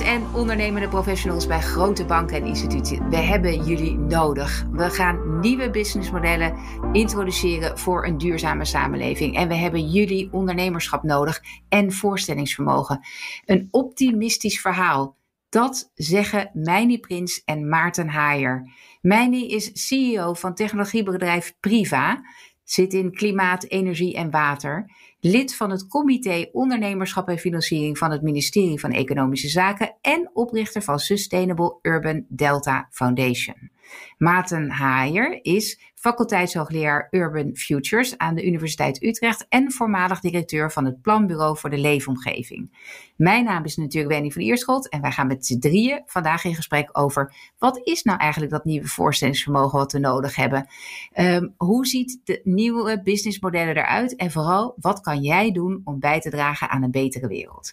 En ondernemende professionals bij grote banken en instituten. We hebben jullie nodig. We gaan nieuwe businessmodellen introduceren voor een duurzame samenleving. En we hebben jullie ondernemerschap nodig en voorstellingsvermogen. Een optimistisch verhaal. Dat zeggen Meini Prins en Maarten Haaier. Meini is CEO van technologiebedrijf Priva, zit in klimaat, energie en water lid van het Comité Ondernemerschap en Financiering van het ministerie van Economische Zaken en oprichter van Sustainable Urban Delta Foundation. Maarten Haaier is faculteitshoogleraar Urban Futures aan de Universiteit Utrecht en voormalig directeur van het Planbureau voor de Leefomgeving. Mijn naam is natuurlijk Wendy van Ierschot en wij gaan met z'n drieën vandaag in gesprek over wat is nou eigenlijk dat nieuwe voorstellingsvermogen wat we nodig hebben? Um, hoe ziet de nieuwe businessmodellen eruit en vooral wat kan jij doen om bij te dragen aan een betere wereld?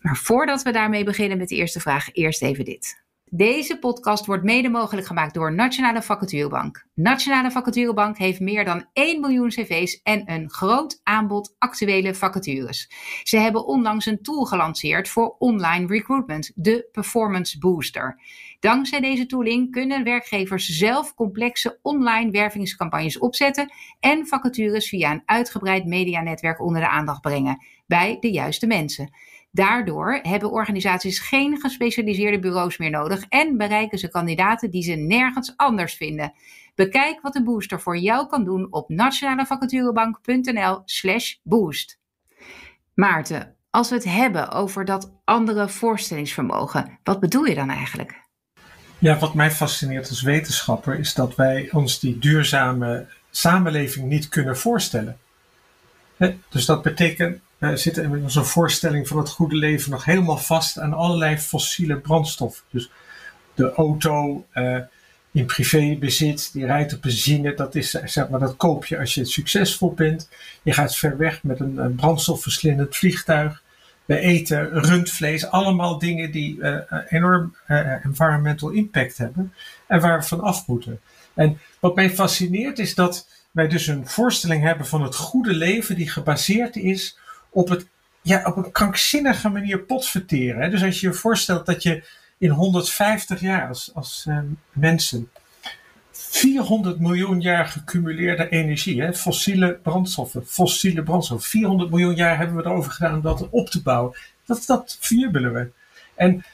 Maar voordat we daarmee beginnen met de eerste vraag, eerst even dit. Deze podcast wordt mede mogelijk gemaakt door Nationale Vacaturebank. Nationale Vacaturebank heeft meer dan 1 miljoen cv's en een groot aanbod actuele vacatures. Ze hebben onlangs een tool gelanceerd voor online recruitment, de Performance Booster. Dankzij deze tooling kunnen werkgevers zelf complexe online wervingscampagnes opzetten en vacatures via een uitgebreid medianetwerk onder de aandacht brengen bij de juiste mensen. Daardoor hebben organisaties geen gespecialiseerde bureaus meer nodig en bereiken ze kandidaten die ze nergens anders vinden. Bekijk wat de booster voor jou kan doen op nationalevacaturebank.nl/slash boost. Maarten, als we het hebben over dat andere voorstellingsvermogen, wat bedoel je dan eigenlijk? Ja, wat mij fascineert als wetenschapper is dat wij ons die duurzame samenleving niet kunnen voorstellen. Dus dat betekent zitten inmiddels een voorstelling van het goede leven nog helemaal vast aan allerlei fossiele brandstoffen. Dus de auto uh, in privébezit, die rijdt op benzine, dat, is, zeg maar, dat koop je als je succesvol bent. Je gaat ver weg met een, een brandstofverslindend vliegtuig. We eten rundvlees, allemaal dingen die uh, enorm environmental impact hebben en waar we van af moeten. En wat mij fascineert is dat wij dus een voorstelling hebben van het goede leven die gebaseerd is op, het, ja, op een krankzinnige manier potverteren. Hè? Dus als je je voorstelt dat je in 150 jaar als, als uh, mensen 400 miljoen jaar gecumuleerde energie, hè, fossiele brandstoffen, fossiele brandstoffen, 400 miljoen jaar hebben we erover gedaan om dat op te bouwen. Dat, dat vierbillen we. En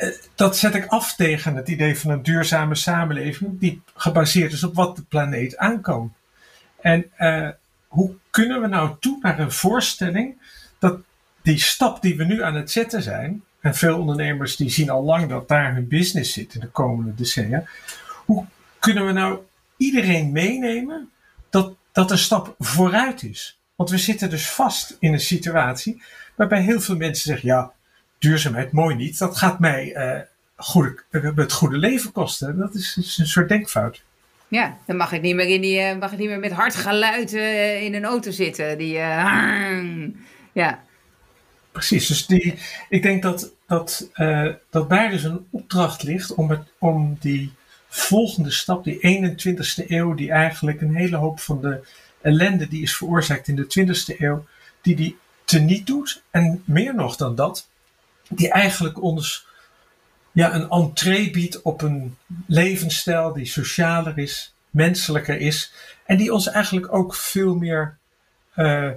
uh, dat zet ik af tegen het idee van een duurzame samenleving die gebaseerd is op wat de planeet aankomt. En uh, hoe kunnen we nou toe naar een voorstelling dat die stap die we nu aan het zetten zijn, en veel ondernemers die zien al lang dat daar hun business zit in de komende decennia, hoe kunnen we nou iedereen meenemen dat dat een stap vooruit is? Want we zitten dus vast in een situatie waarbij heel veel mensen zeggen: ja, duurzaamheid mooi niet, dat gaat mij uh, goede, het goede leven kosten. Dat is, is een soort denkfout. Ja, dan mag ik niet meer, in die, eh, mag ik niet meer met hard geluid uh, in een auto zitten. Die, ja. Precies, dus die, ik denk dat, dat, dat daar dus een opdracht ligt om, het, om die volgende stap, die 21ste eeuw, die eigenlijk een hele hoop van de ellende die is veroorzaakt in de 20ste eeuw, die die teniet doet. En meer nog dan dat, die eigenlijk ons ja, een entree biedt op een levensstijl die socialer is, menselijker is. En die ons eigenlijk ook veel meer uh,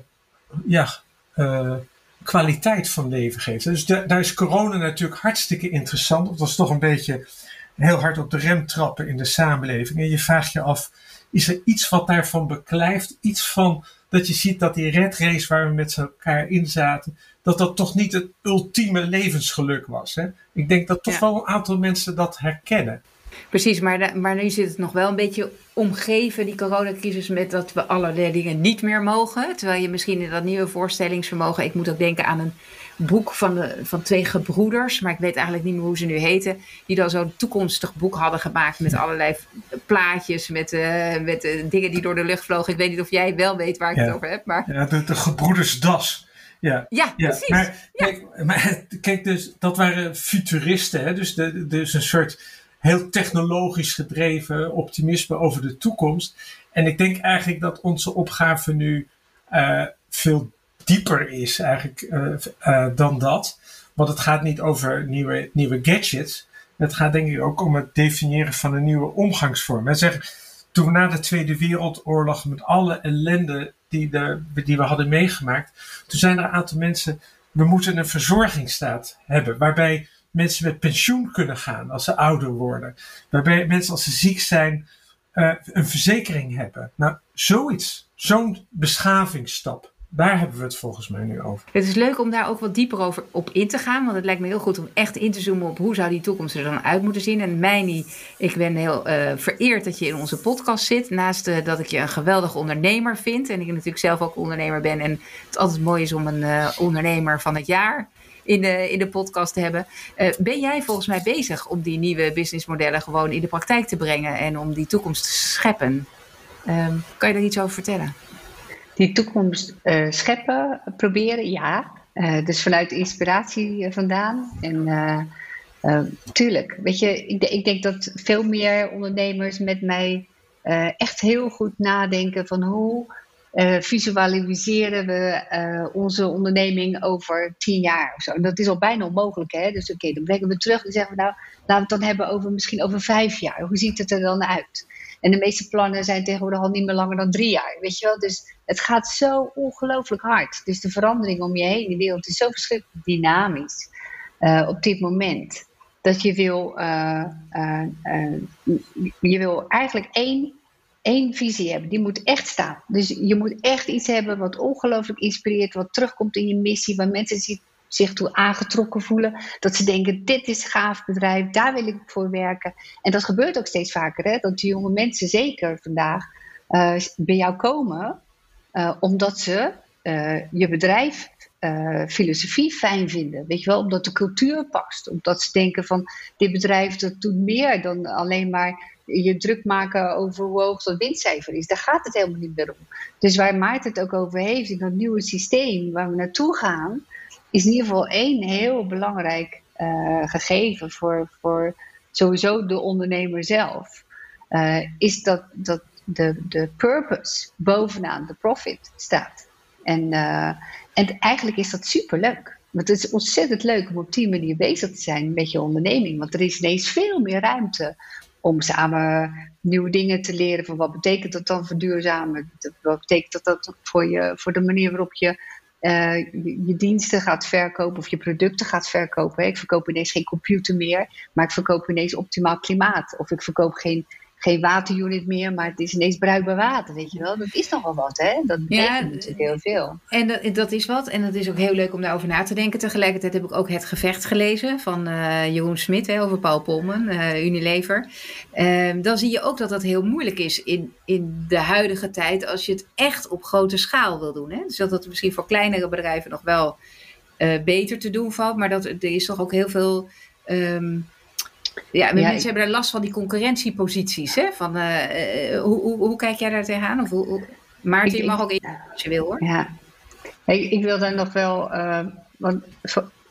ja, uh, kwaliteit van leven geeft. Dus daar is corona natuurlijk hartstikke interessant. Dat was toch een beetje heel hard op de rem trappen in de samenleving. En je vraagt je af, is er iets wat daarvan beklijft? Iets van dat je ziet dat die red race waar we met elkaar in zaten, dat dat toch niet het ultieme levensgeluk was. Hè? Ik denk dat toch wel een aantal mensen dat herkennen. Precies, maar, maar nu zit het nog wel een beetje omgeven, die coronacrisis, met dat we allerlei dingen niet meer mogen. Terwijl je misschien in dat nieuwe voorstellingsvermogen, ik moet ook denken aan een boek van, de, van twee gebroeders, maar ik weet eigenlijk niet meer hoe ze nu heten, die dan zo'n toekomstig boek hadden gemaakt met allerlei plaatjes, met, uh, met uh, dingen die door de lucht vlogen. Ik weet niet of jij wel weet waar ik het over heb. Maar... Ja, de, de gebroeders Das. Ja, ja, ja, precies. Maar, Kijk, maar, kijk, dus dat waren futuristen, hè? Dus, de, dus een soort heel technologisch gedreven optimisme over de toekomst. En ik denk eigenlijk dat onze opgave nu uh, veel dieper is eigenlijk uh, uh, dan dat. Want het gaat niet over nieuwe, nieuwe gadgets. Het gaat denk ik ook om het definiëren van een nieuwe omgangsvorm. En zeg, toen we na de Tweede Wereldoorlog met alle ellende die, de, die we hadden meegemaakt, toen zijn er een aantal mensen, we moeten een verzorgingsstaat hebben, waarbij mensen met pensioen kunnen gaan als ze ouder worden. Waarbij mensen als ze ziek zijn uh, een verzekering hebben. Nou, zoiets, zo'n beschavingsstap. Daar hebben we het volgens mij nu over. Het is leuk om daar ook wat dieper over op in te gaan. Want het lijkt me heel goed om echt in te zoomen op hoe zou die toekomst er dan uit moeten zien. En Meini, ik ben heel uh, vereerd dat je in onze podcast zit. Naast uh, dat ik je een geweldige ondernemer vind. En ik natuurlijk zelf ook ondernemer ben. En het altijd mooi is om een uh, ondernemer van het jaar in de, in de podcast te hebben. Ben jij volgens mij bezig om die nieuwe businessmodellen gewoon in de praktijk te brengen en om die toekomst te scheppen? Um, kan je daar iets over vertellen? Die toekomst uh, scheppen, proberen, ja. Uh, dus vanuit inspiratie vandaan. En tuurlijk, weet je, ik, ik, denk dat veel meer ondernemers met mij echt heel goed nadenken van hoe visualiseren we onze onderneming over tien jaar of zo. En dat is al bijna onmogelijk, hè? Dus oké, dan brengen we terug en zeggen we nou, laten we het dan hebben over misschien over vijf jaar. Hoe ziet het er dan uit? En de meeste plannen zijn tegenwoordig al niet meer langer dan drie jaar, weet je wel? Dus het gaat zo ongelooflijk hard. Dus de verandering om je heen, de wereld is zo verschrikkelijk dynamisch uh, op dit moment. Dat je wil, je wil eigenlijk één één visie hebben. Die moet echt staan. Dus je moet echt iets hebben wat ongelooflijk inspireert, wat terugkomt in je missie, waar mensen zich, toe aangetrokken voelen. Dat ze denken: dit is een gaaf bedrijf, daar wil ik voor werken. En dat gebeurt ook steeds vaker, hè? dat die jonge mensen, zeker vandaag, bij jou komen, uh, omdat ze uh, je bedrijf uh, filosofie fijn vinden. Weet je wel, omdat de cultuur past. Omdat ze denken van dit bedrijf dat doet meer dan alleen maar je druk maken over hoe hoog dat winstcijfer is. Daar gaat het helemaal niet meer om. Dus waar Maarten het ook over heeft, in dat nieuwe systeem waar we naartoe gaan, is in ieder geval één heel belangrijk gegeven voor, voor sowieso de ondernemer zelf. Is dat, dat de, de purpose bovenaan de profit staat. En, uh, en eigenlijk is dat superleuk. Want het is ontzettend leuk om op die manier bezig te zijn met je onderneming. Want er is ineens veel meer ruimte om samen nieuwe dingen te leren. Van wat betekent dat dan verduurzamen? Wat betekent dat, dat voor, je, voor de manier waarop je, uh, je, je diensten gaat verkopen of je producten gaat verkopen? Ik verkoop ineens geen computer meer, maar ik verkoop ineens optimaal klimaat. Of ik verkoop geen geen waterunit meer, maar het is ineens bruikbaar water, weet je wel. Dat is nogal wat, hè? Dat betekent ja, natuurlijk heel veel. En dat, dat, is wat. En dat is ook heel leuk om daarover na te denken. Tegelijkertijd heb ik ook Het Gevecht gelezen van uh, Jeroen Smit over Paul Polman, uh, Unilever. Uh, dan zie je ook dat dat heel moeilijk is in, in de huidige tijd als je het echt op grote schaal wil doen. Hè? Dus dat het misschien voor kleinere bedrijven nog wel eh, beter te doen valt, maar dat, er is toch ook heel veel... Um, ja, mensen hebben daar last van die concurrentieposities. Hè? Van, uh, hoe, hoe, hoe, kijk jij daar tegenaan? Of hoe, Maarten, je mag ook in als je wil hoor. Ja, ik, ik wil daar nog wel, uh, want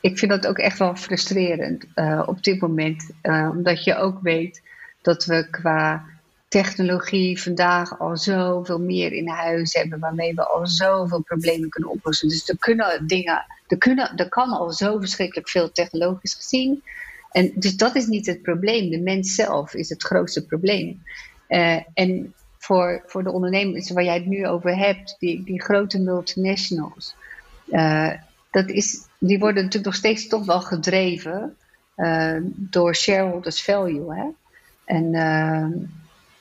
ik vind dat ook echt wel frustrerend op dit moment. omdat je ook weet dat we qua technologie vandaag al zoveel meer in huis hebben, waarmee we al zoveel problemen kunnen oplossen. Dus er kunnen dingen, er, kunnen, er kan al zo verschrikkelijk veel technologisch gezien. En dus dat is niet het probleem. De mens zelf is het grootste probleem. Uh, en voor, voor de ondernemers waar jij het nu over hebt, die, die grote multinationals, uh, dat is, die worden natuurlijk nog steeds toch wel gedreven uh, door shareholders value. Hè? En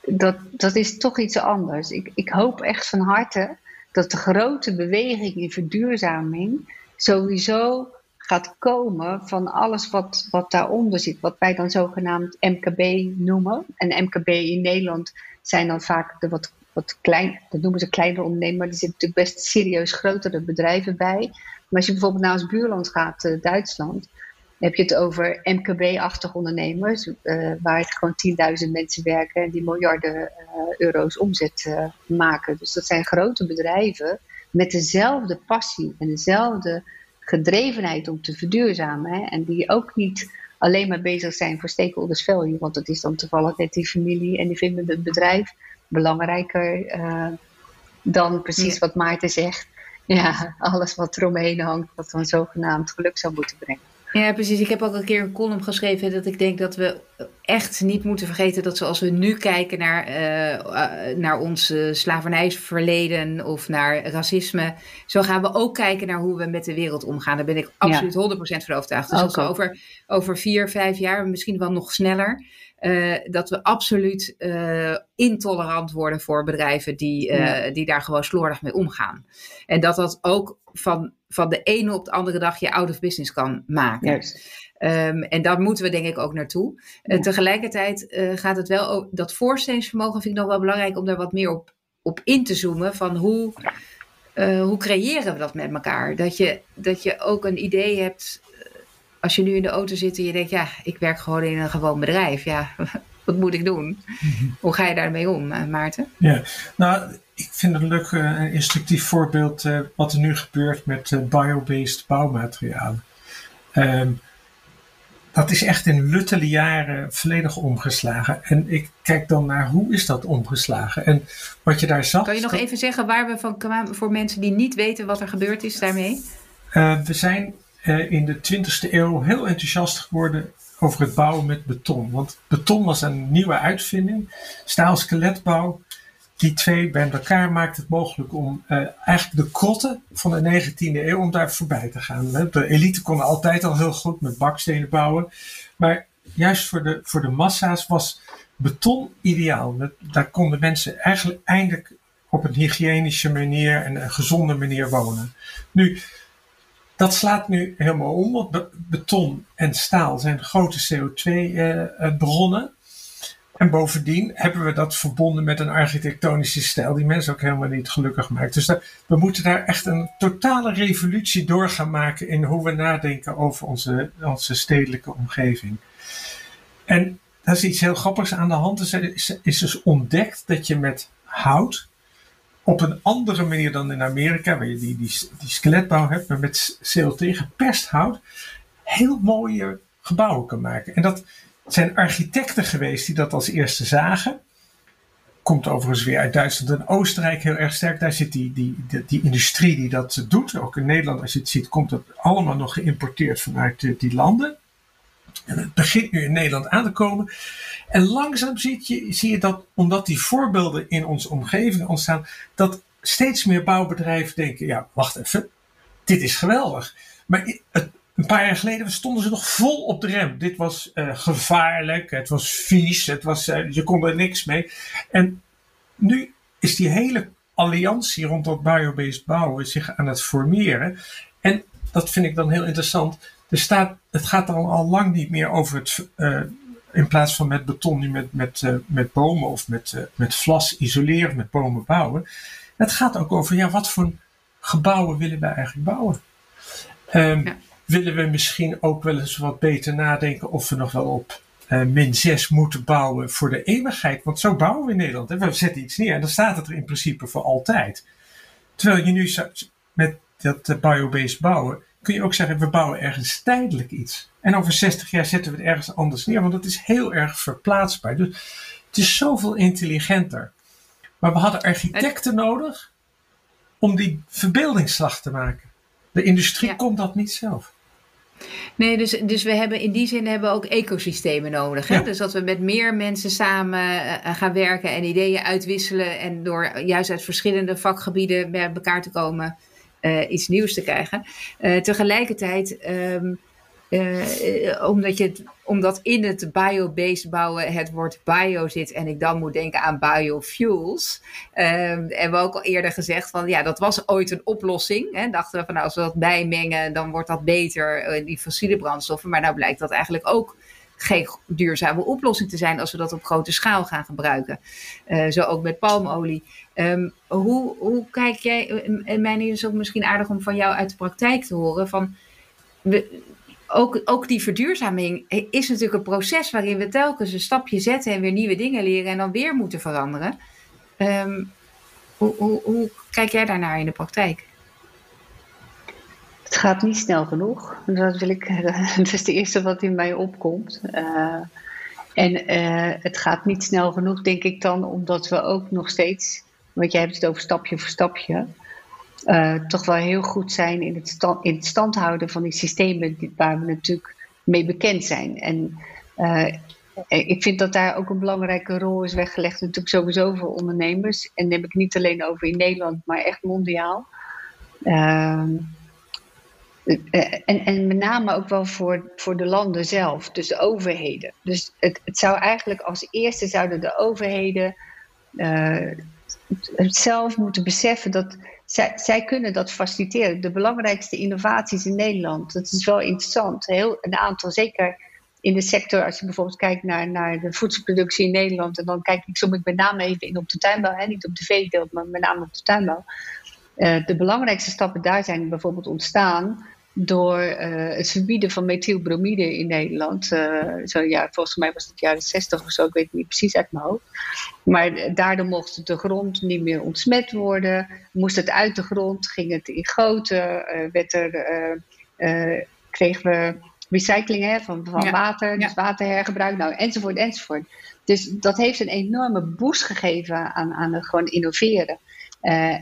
dat, dat is toch iets anders. Ik, ik hoop echt van harte dat de grote beweging in verduurzaming sowieso gaat komen van alles wat, wat daaronder zit. Wat wij dan zogenaamd MKB noemen. En MKB in Nederland zijn dan vaak de wat, wat klein, dat noemen ze kleinere ondernemers. Maar er zitten natuurlijk best serieus grotere bedrijven bij. Maar als je bijvoorbeeld naar ons buurland gaat, uh, Duitsland, heb je het over MKB-achtige ondernemers, uh, waar het gewoon 10.000 mensen werken en die miljarden uh, euro's omzet maken. Dus dat zijn grote bedrijven met dezelfde passie en dezelfde gedrevenheid om te verduurzamen. Hè, en die ook niet alleen maar bezig zijn voor stakeholders value, want dat is dan toevallig net die familie en die vinden het bedrijf belangrijker uh, dan precies wat Maarten zegt. Ja, alles wat eromheen hangt, wat dan zogenaamd geluk zou moeten brengen. Ja, precies. Ik heb ook een keer een column geschreven dat ik denk dat we echt niet moeten vergeten dat zoals we nu kijken naar, uh, naar ons slavernijverleden of naar racisme, zo gaan we ook kijken naar hoe we met de wereld omgaan. Daar ben ik absoluut 100% van overtuigd. Dus we over, over vier, vijf jaar, misschien wel nog sneller, uh, dat we absoluut uh, intolerant worden voor bedrijven die, uh, die daar gewoon slordig mee omgaan. En dat dat ook van, van de ene op de andere dag je out of business kan maken. Um, en daar moeten we denk ik ook naartoe. Ja. tegelijkertijd gaat het wel, dat voorstellingsvermogen vind ik nog wel belangrijk om daar wat meer op, op in te zoomen. Van hoe, hoe creëren we dat met elkaar? Dat je, dat je ook een idee hebt als je nu in de auto zit en je denkt, ja, ik werk gewoon in een gewoon bedrijf. Ja, wat moet ik doen? Mhm. Hoe ga je daarmee om, eh, Maarten? Ja, nou, ik vind het een leuk uh, instructief voorbeeld uh, wat er nu gebeurt met uh, biobased bouwmaterialen. Um, dat is echt in luttele jaren volledig omgeslagen. En ik kijk dan naar hoe is dat omgeslagen. En wat je daar zag. Kan je nog even zeggen waar we van kwamen voor mensen die niet weten wat er gebeurd is daarmee? we zijn in de 20e eeuw heel enthousiast geworden over het bouwen met beton. Want beton was een nieuwe uitvinding. Staal-skeletbouw. Die twee bij elkaar maakt het mogelijk om uh, eigenlijk de krotten van de 19e eeuw om daar voorbij te gaan. De elite kon altijd al heel goed met bakstenen bouwen. Maar juist voor de, voor de massa's was beton ideaal. Daar konden mensen eigenlijk eindelijk op een hygiënische manier en een gezonde manier wonen. Nu, dat slaat nu helemaal om, want beton en staal zijn grote CO2-bronnen. Eh, eh, en bovendien hebben we dat verbonden met een architectonische stijl die mensen ook helemaal niet gelukkig maakt. Dus we moeten daar echt een totale revolutie door gaan maken in hoe we nadenken over onze, onze stedelijke omgeving. En daar is iets heel grappigs aan de hand. Er is, is dus ontdekt dat je met hout op een andere manier dan in Amerika, waar je die, die, die skeletbouw hebt, maar met CLT geperst hout, heel mooie gebouwen kan maken. En dat zijn architecten geweest die dat als eerste zagen. Komt overigens weer uit Duitsland en Oostenrijk heel erg sterk. Daar zit die, die, die, die industrie die dat doet. Ook in Nederland, als je het ziet, komt dat allemaal nog geïmporteerd vanuit die, die landen. En het begint nu in Nederland aan te komen. En langzaam zie je, zie je dat, omdat die voorbeelden in onze omgeving ontstaan, dat steeds meer bouwbedrijven denken: ja, wacht even, dit is geweldig. Maar een paar jaar geleden stonden ze nog vol op de rem. Dit was uh, gevaarlijk, het was vies, het was, uh, je kon er niks mee. En nu is die hele alliantie rond dat biobased bouwen zich aan het formeren. En dat vind ik dan heel interessant. Er staat, het gaat dan al lang niet meer over het uh, in plaats van met beton nu met, met, uh, met bomen of met, uh, met vlas isoleren, met bomen bouwen. Het gaat ook over, ja, wat voor gebouwen willen wij eigenlijk bouwen? Um, ja. Willen we misschien ook wel eens wat beter nadenken of we nog wel op uh, min 6 moeten bouwen voor de eeuwigheid? Want zo bouwen we in Nederland. Hè? We zetten iets neer en dan staat het er in principe voor altijd. Terwijl je nu met dat biobased bouwen kun je ook zeggen, we bouwen ergens tijdelijk iets. En over 60 jaar zetten we het ergens anders neer, want het is heel erg verplaatsbaar. Dus het is zoveel intelligenter. Maar we hadden architecten nodig om die verbeeldingsslag te maken. De industrie ja. komt dat niet zelf. Nee, dus, dus we hebben in die zin hebben we ook ecosystemen nodig. Hè? Ja. Dus dat we met meer mensen samen uh, gaan werken en ideeën uitwisselen. En door juist uit verschillende vakgebieden bij elkaar te komen, uh, iets nieuws te krijgen. Uh, tegelijkertijd, um, uh, omdat, je het, omdat in het biobased bouwen het woord bio zit en ik dan moet denken aan biofuels. Um, en we ook al eerder gezegd van ja, dat was ooit een oplossing. Hè. Dachten we van nou, als we dat bijmengen, dan wordt dat beter, die fossiele brandstoffen. Maar nou blijkt dat eigenlijk ook geen duurzame oplossing te zijn als we dat op grote schaal gaan gebruiken. Uh, zo ook met palmolie. Um, hoe, hoe kijk jij, en mijn is ook misschien aardig om van jou uit de praktijk te horen, van ook, ook die verduurzaming is natuurlijk een proces waarin we telkens een stapje zetten en weer nieuwe dingen leren en dan weer moeten veranderen. Um, hoe, hoe, hoe kijk jij daarnaar in de praktijk? Het gaat niet snel genoeg. Dat, wil ik, dat is het eerste wat in mij opkomt. Uh, en uh, het gaat niet snel genoeg, denk ik dan, omdat we ook nog steeds, want jij hebt het over stapje voor stapje, toch wel heel goed zijn in het, stand, in het houden van die systemen waar we natuurlijk mee bekend zijn. En ik vind dat daar ook een belangrijke rol is weggelegd, natuurlijk sowieso voor ondernemers. En dan heb ik niet alleen over in Nederland, maar echt mondiaal. Ehm, en, en met name ook wel voor, voor de landen zelf, dus de overheden. Dus het, het zou eigenlijk als eerste zouden de overheden uh, zelf moeten beseffen dat zij, zij kunnen dat faciliteren. De belangrijkste innovaties in Nederland, dat is wel interessant. Heel, een aantal, zeker in de sector, als je bijvoorbeeld kijkt naar, naar de voedselproductie in Nederland, en dan kijk ik soms met name even in op de tuinbouw, hè, niet op de veeteelt, maar met name op de tuinbouw. Uh, de belangrijkste stappen daar zijn bijvoorbeeld ontstaan door uh, het verbieden van methylbromide in Nederland. Uh, zo, ja, volgens mij was het jaren 60 of zo, ik weet het niet precies uit mijn hoofd. Maar daardoor mocht de grond niet meer ontsmet worden. Moest het uit de grond, ging het in goten, werd er, kregen we recycling hè, van, van water, dus waterhergebruik, nou, enzovoort, enzovoort. Dus dat heeft een enorme boost gegeven aan, aan het gewoon innoveren. Uh,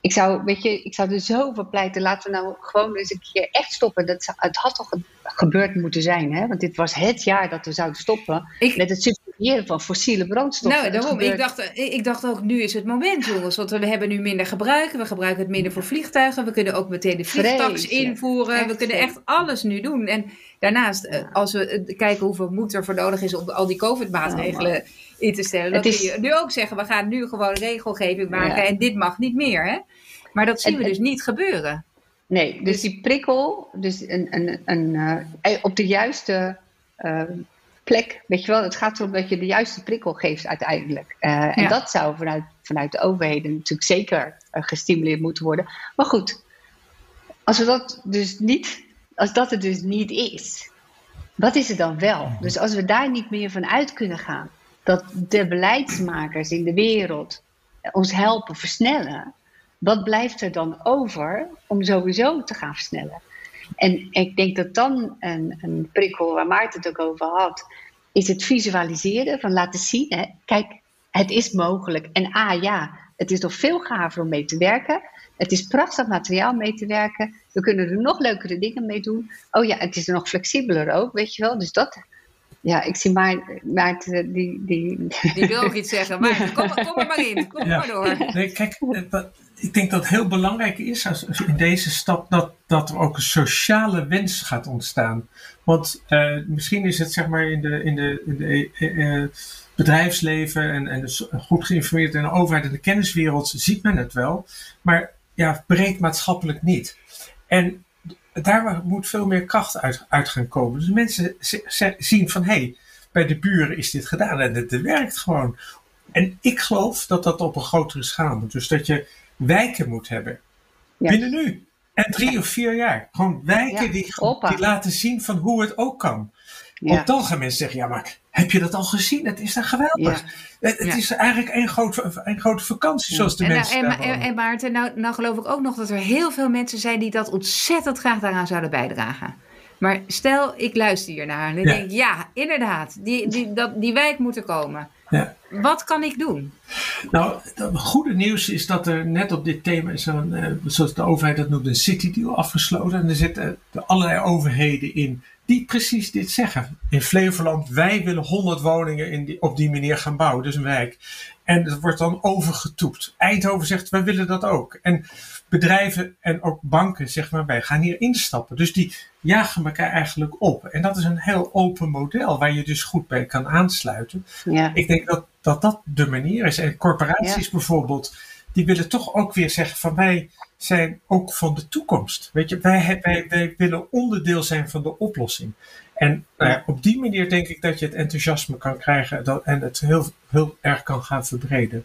ik, zou, weet je, ik zou er zo voor pleiten, laten we nou gewoon eens een keer echt stoppen. Dat, het had toch gebeurd moeten zijn, hè? want dit was het jaar dat we zouden stoppen met het subsidiëren van fossiele brandstoffen. Nou, daarom, ik, dacht, ik dacht ook, nu is het moment, jongens, want we hebben nu minder gebruik. We gebruiken het minder voor vliegtuigen. We kunnen ook meteen de vliegtax invoeren. we kunnen echt alles nu doen. En daarnaast, eh, als we eh, kijken hoeveel moed er voor nodig is om al die COVID-maatregelen oh, in te stellen. Dat is... nu ook zeggen, we gaan nu gewoon regelgeving maken en dit mag niet meer. Hè? Maar dat zien we dus niet gebeuren. Nee, dus, dus die prikkel, dus een, een, een, uh, op de juiste uh, plek, weet je wel, het gaat erom dat je de juiste prikkel geeft uiteindelijk. Uh, en dat zou vanuit, vanuit de overheden natuurlijk zeker gestimuleerd moeten worden. Maar goed, als we dat dus niet, als dat het dus niet is, wat is het dan wel? Dus als we daar niet meer van uit kunnen gaan, dat de beleidsmakers in de wereld ons helpen versnellen, wat blijft er dan over om sowieso te gaan versnellen? En ik denk dat dan een, een prikkel waar Maarten het ook over had, is het visualiseren van laten zien, hè, kijk, het is mogelijk. En ah ja, het is nog veel gaver om mee te werken. Het is prachtig materiaal mee te werken. We kunnen er nog leukere dingen mee doen. Oh ja, het is nog flexibeler ook, weet je wel. Dus dat, ja, ik zie Maarten, die, die... Die wil ook iets zeggen. Maar kom, kom er maar in. Kom maar door. Nee, kijk, eh, ik denk dat het heel belangrijk is als, in deze stap dat, dat er ook een sociale wens gaat ontstaan. Want uh, misschien is het zeg maar in de, in de, in de uh, bedrijfsleven en, en dus goed geïnformeerd in de overheid en de kenniswereld ziet men het wel. Maar ja, breed maatschappelijk niet. En daar moet veel meer kracht uit, uit gaan komen. Dus mensen zien van hé, hey, bij de buren is dit gedaan en het, werkt gewoon. En ik geloof dat dat op een grotere schaal moet. Dus dat je wijken moet hebben. Binnen nu. En drie of vier jaar. Gewoon wijken die, die, laten zien van hoe het ook kan. Want dan gaan mensen zeggen, ja maar heb je dat al gezien? Het is dan geweldig. Het, het is eigenlijk een, groot, een grote vakantie zoals de mensen en, en, en, Maarten, nou, nou geloof ik ook nog dat er heel veel mensen zijn die dat ontzettend graag daaraan zouden bijdragen. Maar stel, ik luister hier naar en ik denk, ja, inderdaad, die, die, dat, die wijk moet er komen. Ja. Wat kan ik doen? Nou, het goede nieuws is dat er net op dit thema is een, eh, zoals de overheid dat noemt, een city deal afgesloten. En er zitten allerlei overheden in die precies dit zeggen. In Flevoland, wij willen 100 woningen in die, op die manier gaan bouwen, dus een wijk. En het wordt dan overgetoept. Eindhoven zegt, wij willen dat ook. En bedrijven en ook banken zeggen, maar wij gaan hier instappen. Dus die jagen elkaar eigenlijk op. En dat is een heel open model waar je dus goed bij kan aansluiten. Ja. Ik denk dat, dat dat de manier is. En corporaties bijvoorbeeld, die willen toch ook weer zeggen van wij zijn ook van de toekomst. Weet je, wij, wij, wij willen onderdeel zijn van de oplossing. En nou op die manier denk ik dat je het enthousiasme kan krijgen dat, en het heel, heel erg kan gaan verbreden.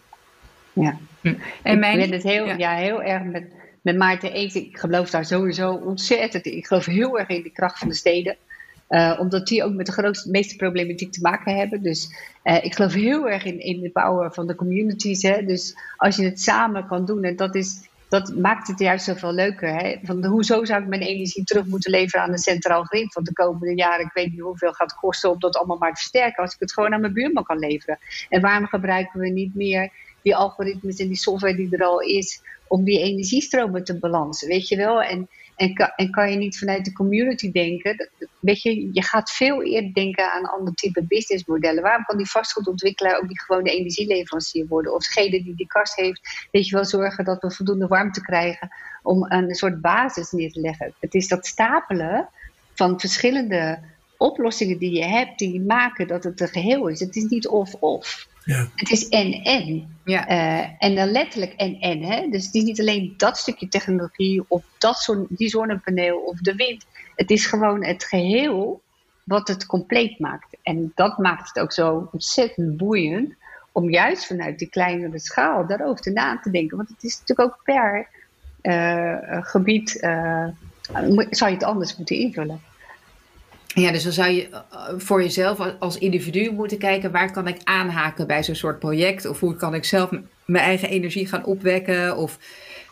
Ja, hm. en mijn, ik ben het heel, ja. heel erg met, met Maarten eens. Ik geloof daar sowieso ontzettend in. Ik geloof heel erg in de kracht van de steden. Uh, omdat die ook met de grootste, meeste problematiek te maken hebben. Dus uh, ik geloof heel erg in, in de power van de communities. Hè. Dus als je het samen kan doen, en dat is dat maakt het juist zoveel leuker. Hè? Van, hoezo zou ik mijn energie terug moeten leveren aan een centraal grid van de komende jaren? Ik weet niet hoeveel gaat kosten om dat allemaal maar te versterken. Als ik het gewoon aan mijn buurman kan leveren. En waarom gebruiken we niet meer die algoritmes en die software die er al is, om die energiestromen te balansen, weet je wel? En, en, kan, kan je niet vanuit de community denken? Weet je, je gaat veel eerder denken aan ander type businessmodellen. Waarom kan die vastgoedontwikkelaar ook niet gewoon de energieleverancier worden? Of degene die die kast heeft, weet je wel, zorgen dat we voldoende warmte krijgen om een soort basis neer te leggen. Het is dat stapelen van verschillende oplossingen die je hebt, die maken dat het een geheel is. Het is niet of-of. Ja. Het is en-en. Ja. Uh, en dan letterlijk en-en. Dus het is niet alleen dat stukje technologie of dat zon, die zonnepaneel of de wind. Het is gewoon het geheel wat het compleet maakt. En dat maakt het ook zo ontzettend boeiend om juist vanuit die kleinere schaal daarover te na te denken. Want het is natuurlijk ook per uh, gebied, uh, zou je het anders moeten invullen. Ja, dus dan zou je eh, voor jezelf als individu moeten kijken waar kan ik aanhaken bij zo'n soort project of hoe kan ik zelf mijn eigen energie gaan opwekken of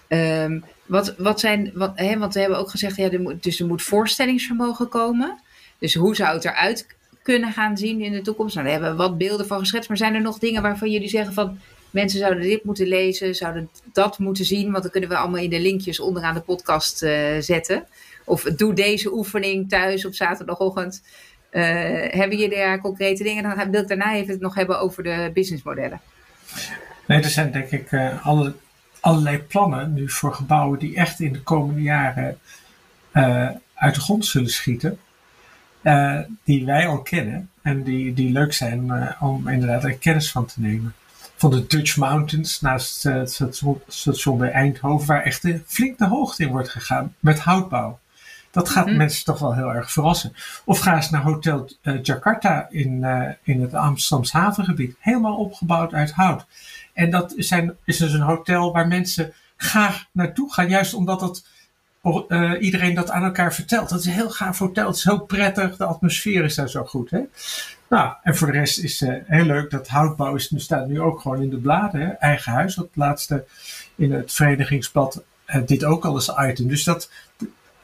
um, wat, wat zijn, wat, hè, want we hebben ook gezegd, ja, er moet, dus er moet voorstellingsvermogen komen. Dus hoe zou het eruit kunnen gaan zien in de toekomst? Nou, daar hebben we wat beelden van geschetst, maar zijn er nog dingen waarvan jullie zeggen van mensen zouden dit moeten lezen, zouden dat moeten zien, want dan kunnen we allemaal in de linkjes onderaan de podcast uh, zetten. Of doe deze oefening thuis op zaterdagochtend. Uh, hebben jullie daar concrete dingen? Dan wil ik daarna even het nog hebben over de businessmodellen. Nee, er zijn denk ik uh, alle, allerlei plannen nu voor gebouwen die echt in de komende jaren uh, uit de grond zullen schieten. die wij al kennen en die, die leuk zijn om inderdaad er kennis van te nemen. Van de Dutch Mountains naast het station bij Eindhoven, waar echt flink de hoogte in wordt gegaan met houtbouw. Dat gaat mhm. mensen toch wel heel erg verrassen. Of ga eens naar Hotel uh, Jakarta in, uh, in het Amsterdams havengebied. Helemaal opgebouwd uit hout. En dat zijn, is dus een hotel waar mensen graag naartoe gaan. Juist omdat het, uh, iedereen dat aan elkaar vertelt. Dat is een heel gaaf hotel. Het is heel prettig. De atmosfeer is daar zo goed. Hè? Nou, en voor de rest is uh, heel leuk dat houtbouw is, staat nu ook gewoon in de bladen. Hè? Eigen huis, dat laatste in het Verenigingsblad dit ook al als item. Dus dat,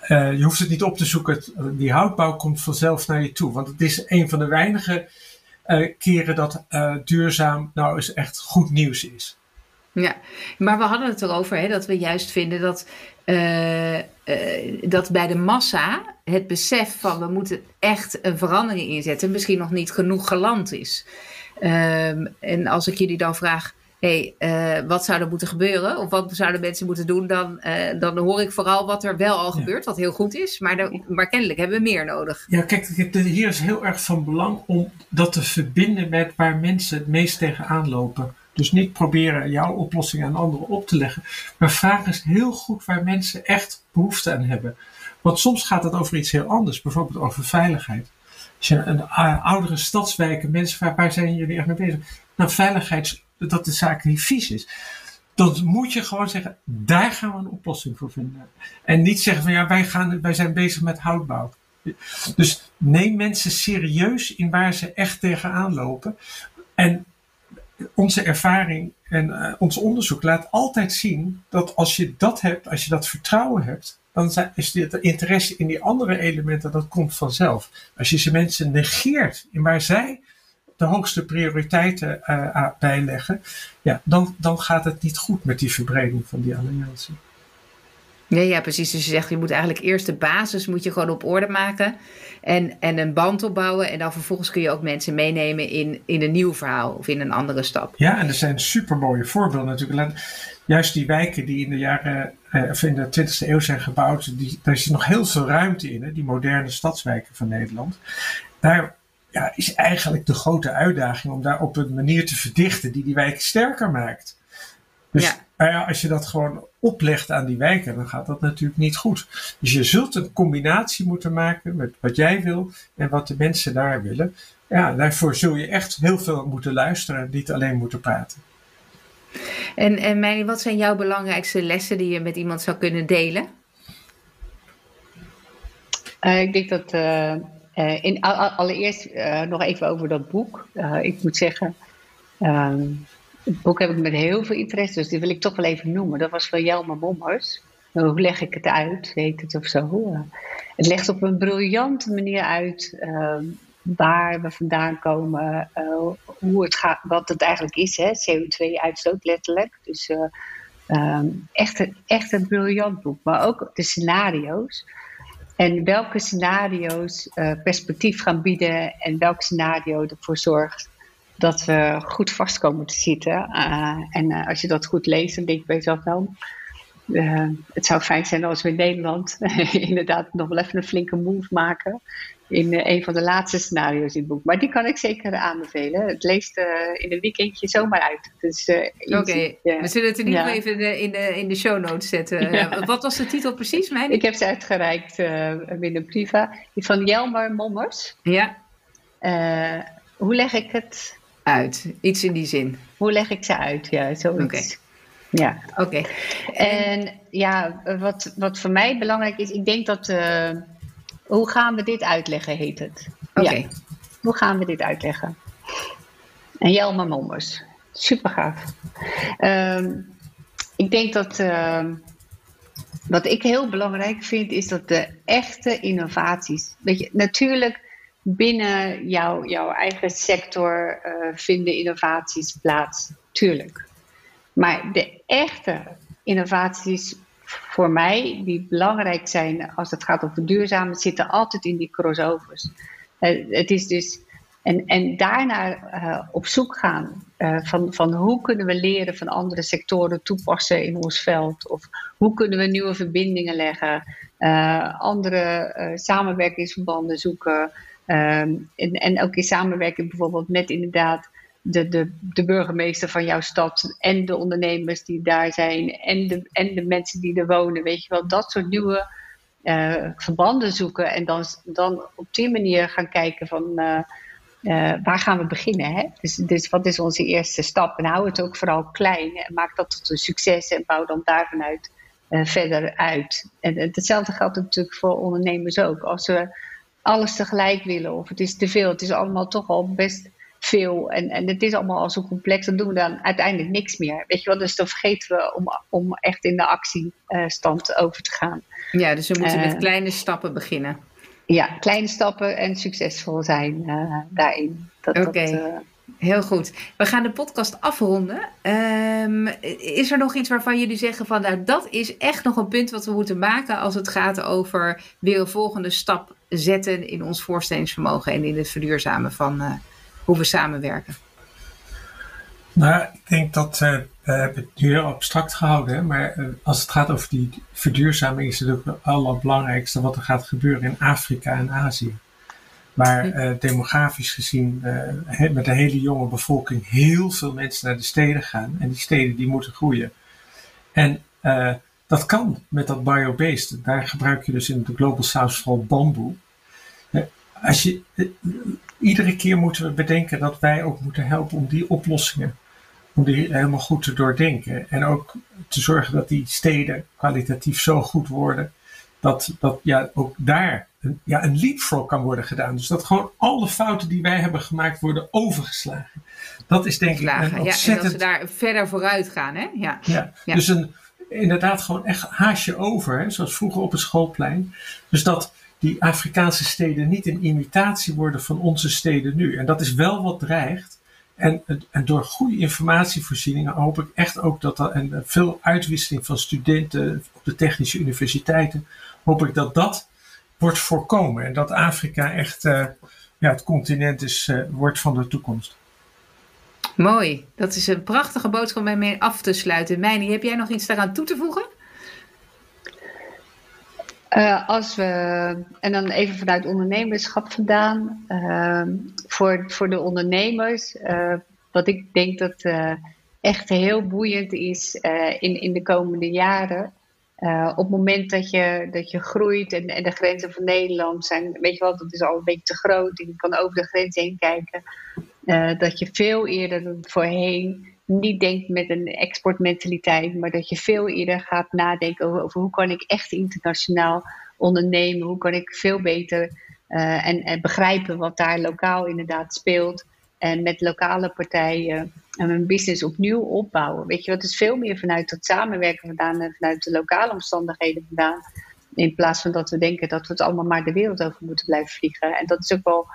uh, je hoeft het niet op te zoeken. Die houtbouw komt vanzelf naar je toe. Want het is een van de weinige uh, keren dat duurzaam nou eens echt goed nieuws is. Ja, maar we hadden het erover hè, dat we juist vinden dat, dat bij de massa het besef van we moeten echt een verandering inzetten misschien nog niet genoeg geland is. Um, en als ik jullie dan vraag, hey, uh, wat zou er moeten gebeuren? Of wat zouden mensen moeten doen? Dan, uh, dan hoor ik vooral wat er wel al gebeurt, wat heel goed is. Maar, maar kennelijk hebben we meer nodig. Ja, kijk, hier is heel erg van belang om dat te verbinden met waar mensen het meest tegenaan lopen. Dus niet proberen jouw oplossing aan anderen op te leggen. Maar vraag eens heel goed waar mensen echt behoefte aan hebben. Want soms gaat het over iets heel anders, bijvoorbeeld over veiligheid. Als je een uh, oudere stadswijken, mensen vraagt waar zijn jullie echt mee bezig? Nou, veiligheids dat de zaak niet vies is. Dan moet je gewoon zeggen, daar gaan we een oplossing voor vinden. En niet zeggen van ja, wij, gaan, wij zijn bezig met houtbouw. Dus neem mensen serieus in waar ze echt tegenaan lopen. En onze ervaring en uh, ons onderzoek laat altijd zien dat als je dat hebt, als je dat vertrouwen hebt, dan is het interesse in die andere elementen, dat komt vanzelf. Als je ze mensen negeert in waar zij de hoogste prioriteiten uh, bijleggen, ja, dan, dan gaat het niet goed met die verbreding van die alliantie. Ja, ja, precies. Dus je zegt, je moet eigenlijk eerst de basis moet je gewoon op orde maken. En, en een band opbouwen. En dan vervolgens kun je ook mensen meenemen in, in een nieuw verhaal of in een andere stap. Ja, en er zijn super mooie voorbeelden natuurlijk. Juist die wijken die in de jaren, eh, of in de 20e eeuw zijn gebouwd, die, daar is nog heel veel ruimte in, hè, die moderne stadswijken van Nederland. Daar ja, is eigenlijk de grote uitdaging om daar op een manier te verdichten die die wijken sterker maakt. Dus ja. Nou ja, als je dat gewoon oplegt aan die wijken, dan gaat dat natuurlijk niet goed. Dus je zult een combinatie moeten maken met wat jij wil en wat de mensen daar willen. Ja, daarvoor zul je echt heel veel moeten luisteren en niet alleen moeten praten. En, en Meini, wat zijn jouw belangrijkste lessen die je met iemand zou kunnen delen? Uh, ik denk dat uh, uh, in, allereerst uh, nog even over dat boek. Uh, ik moet zeggen, um, het boek heb ik met heel veel interesse, dus die wil ik toch wel even noemen. Dat was van Jelma Mommers. Hoe leg ik het uit, heet het of zo. het legt op een briljante manier uit ehm, waar we vandaan komen, hoe het gaat, wat het eigenlijk is, hè? CO2-uitstoot letterlijk. Dus um, echt, echt een briljant boek, maar ook de scenario's. En welke scenario's perspectief gaan bieden en welk scenario ervoor zorgt dat we goed vast komen te zitten. en als je dat goed leest, dan denk je bij jezelf wel het zou fijn zijn als we in Nederland inderdaad nog wel even een flinke move maken. In uh, een van de laatste scenario's in het boek. Maar die kan ik zeker aanbevelen. Het leest uh, in een weekendje zomaar uit. Dus, Oké, we zullen het in ieder geval even in de, in, de, in de show notes zetten. Ja. Wat was de titel precies? Mijn? Ik heb ze uitgereikt binnen Priva. Die van Jelmer Mommers. Ja. hoe leg ik het uit? Iets in die zin. Hoe leg ik ze uit? Ja, zoiets. Okay. Ja, oké. En ja, wat, wat voor mij belangrijk is, ik denk dat. Uh, hoe gaan we dit uitleggen, heet het? Oké. Ja. Hoe gaan we dit uitleggen? En Jelma Mommers. Super gaaf. Um, ik denk dat. Uh, wat ik heel belangrijk vind, is dat de echte innovaties. Weet je, natuurlijk binnen jouw, jouw eigen sector uh, vinden innovaties plaats. Tuurlijk. Maar de echte innovaties voor mij, die belangrijk zijn als het gaat over duurzaam, zitten altijd in die crossovers. Uh, het is dus, en, en daarna uh, op zoek gaan uh, van, van hoe kunnen we leren van andere sectoren toepassen in ons veld? Of hoe kunnen we nieuwe verbindingen leggen? andere samenwerkingsverbanden zoeken. Ehm, en, en ook in samenwerking bijvoorbeeld met inderdaad de, de, de burgemeester van jouw stad en de ondernemers die daar zijn en de, en de mensen die er wonen. Weet je wel, dat soort nieuwe uh, verbanden zoeken en dan, dan op die manier gaan kijken van uh, uh, waar gaan we beginnen. Hè? Dus, dus wat is onze eerste stap? En hou het ook vooral klein en maak dat tot een succes en bouw dan daarvan uit verder uit. En hetzelfde geldt natuurlijk voor ondernemers ook. Als we alles tegelijk willen of het is te veel, het is allemaal toch al best veel en, en het is allemaal al zo complex, dan doen we dan uiteindelijk niks meer. Weet je wel, dus dan vergeten we om, om echt in de actiestand over te gaan. Ja, dus we moeten met eh, kleine stappen beginnen. Ja, kleine stappen en succesvol zijn uh, daarin. Oké. Uh, Heel goed. We gaan de podcast afronden. Um, is er nog iets waarvan jullie zeggen van nou dat is echt nog een punt wat we moeten maken als het gaat over weer een volgende stap zetten in ons voorstellingsvermogen en in het verduurzamen van, uh, hoe we samenwerken? Nou, ik denk dat uh, we hebben het nu heel abstract gehouden, maar uh, als het gaat over die verduurzaming is het ook het allerbelangrijkste wat er gaat gebeuren in Afrika en Azië. Waar uh, demografisch gezien met een hele jonge bevolking heel veel mensen naar de steden gaan en die steden die moeten groeien. En dat kan met dat biobased. Daar gebruik je dus in de Global South vooral bamboe. Als je, iedere keer moeten we bedenken dat wij ook moeten helpen om die oplossingen, om die helemaal goed te doordenken. En ook te zorgen dat die steden kwalitatief zo goed worden, dat, dat ja, ook daar een, ja, een leapfrog kan worden gedaan. Dus dat gewoon alle fouten die wij hebben gemaakt worden overgeslagen. Dat is denk ik een ontzettend... Ja, en dat ze daar verder vooruit gaan, hè? Ja, ja. dus een, inderdaad gewoon echt haasje over, hè? zoals vroeger op het schoolplein. Dus dat die Afrikaanse steden niet een imitatie worden van onze steden nu. En dat is wel wat dreigt. En, en door goede informatievoorzieningen hoop ik echt ook dat er, en veel uitwisseling van studenten op de technische universiteiten, hoop ik dat dat wordt voorkomen. En dat Afrika echt uh, ja, het continent is, uh, wordt van de toekomst. Mooi, dat is een prachtige boodschap om mee af te sluiten. Meini, heb jij nog iets daaraan toe te voegen? Uh, als we, en dan even vanuit ondernemerschap vandaan, uh, voor, voor de ondernemers, uh, wat ik denk dat echt heel boeiend is in, in de komende jaren. op het moment dat je, dat je groeit en, en de grenzen van Nederland zijn, weet je wel, dat is al een beetje te groot. Je kan over de grens heen kijken. dat je veel eerder dan voorheen niet denkt met een exportmentaliteit, maar dat je veel eerder gaat nadenken over, hoe kan ik echt internationaal ondernemen, hoe kan ik veel beter uh, en, en, begrijpen wat daar lokaal inderdaad speelt en met lokale partijen en mijn business opnieuw opbouwen. Weet je, wat is veel meer vanuit het samenwerken vandaan en vanuit de lokale omstandigheden vandaan. In plaats van dat we denken dat we het allemaal maar de wereld over moeten blijven vliegen. En dat is ook wel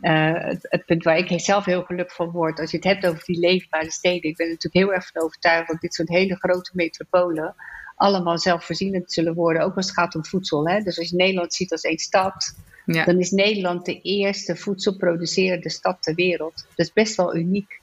het, het, punt waar ik zelf heel gelukkig van word, als je het hebt over die leefbare steden. Ik ben er natuurlijk heel erg van overtuigd dat dit soort hele grote metropolen allemaal zelfvoorzienend zullen worden, ook als het gaat om voedsel. Hè? Dus als je Nederland ziet als één stad, ja. dan is Nederland de eerste voedselproducerende stad ter wereld. Dat is best wel uniek.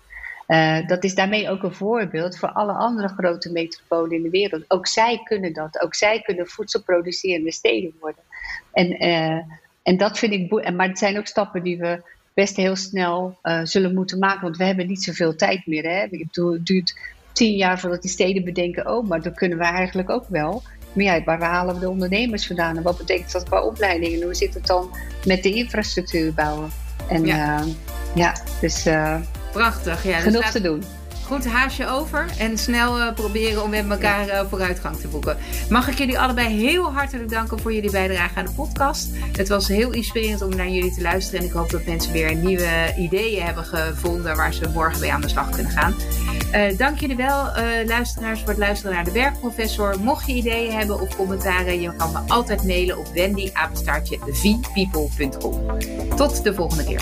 Uh, dat is daarmee ook een voorbeeld voor alle andere grote metropolen in de wereld. Ook zij kunnen dat. Ook zij kunnen voedselproducerende steden worden. En, uh, en dat vind ik. Maar het zijn ook stappen die we best heel snel uh, zullen moeten maken. Want we hebben niet zoveel tijd meer. Hè? Ik bedoel, het duurt tien jaar voordat die steden bedenken: oh, maar dat kunnen we eigenlijk ook wel. Maar ja, waar halen we de ondernemers vandaan? En wat betekent dat qua opleidingen? En hoe zit het dan met de infrastructuur bouwen? En ja, ja dus. Prachtig, ja. Dus Genoeg te doen. Goed haasje over en snel uh, proberen om met elkaar uh, vooruitgang te boeken. Mag ik jullie allebei heel hartelijk danken voor jullie bijdrage aan de podcast. Het was heel inspirerend om naar jullie te luisteren. En ik hoop dat mensen weer nieuwe ideeën hebben gevonden waar ze morgen mee aan de slag kunnen gaan. Uh, dank jullie wel, luisteraars, voor het luisteren naar de werkprofessor. Mocht je ideeën hebben of commentaren, je kan me altijd mailen op wendyapenstaartje Tot de volgende keer.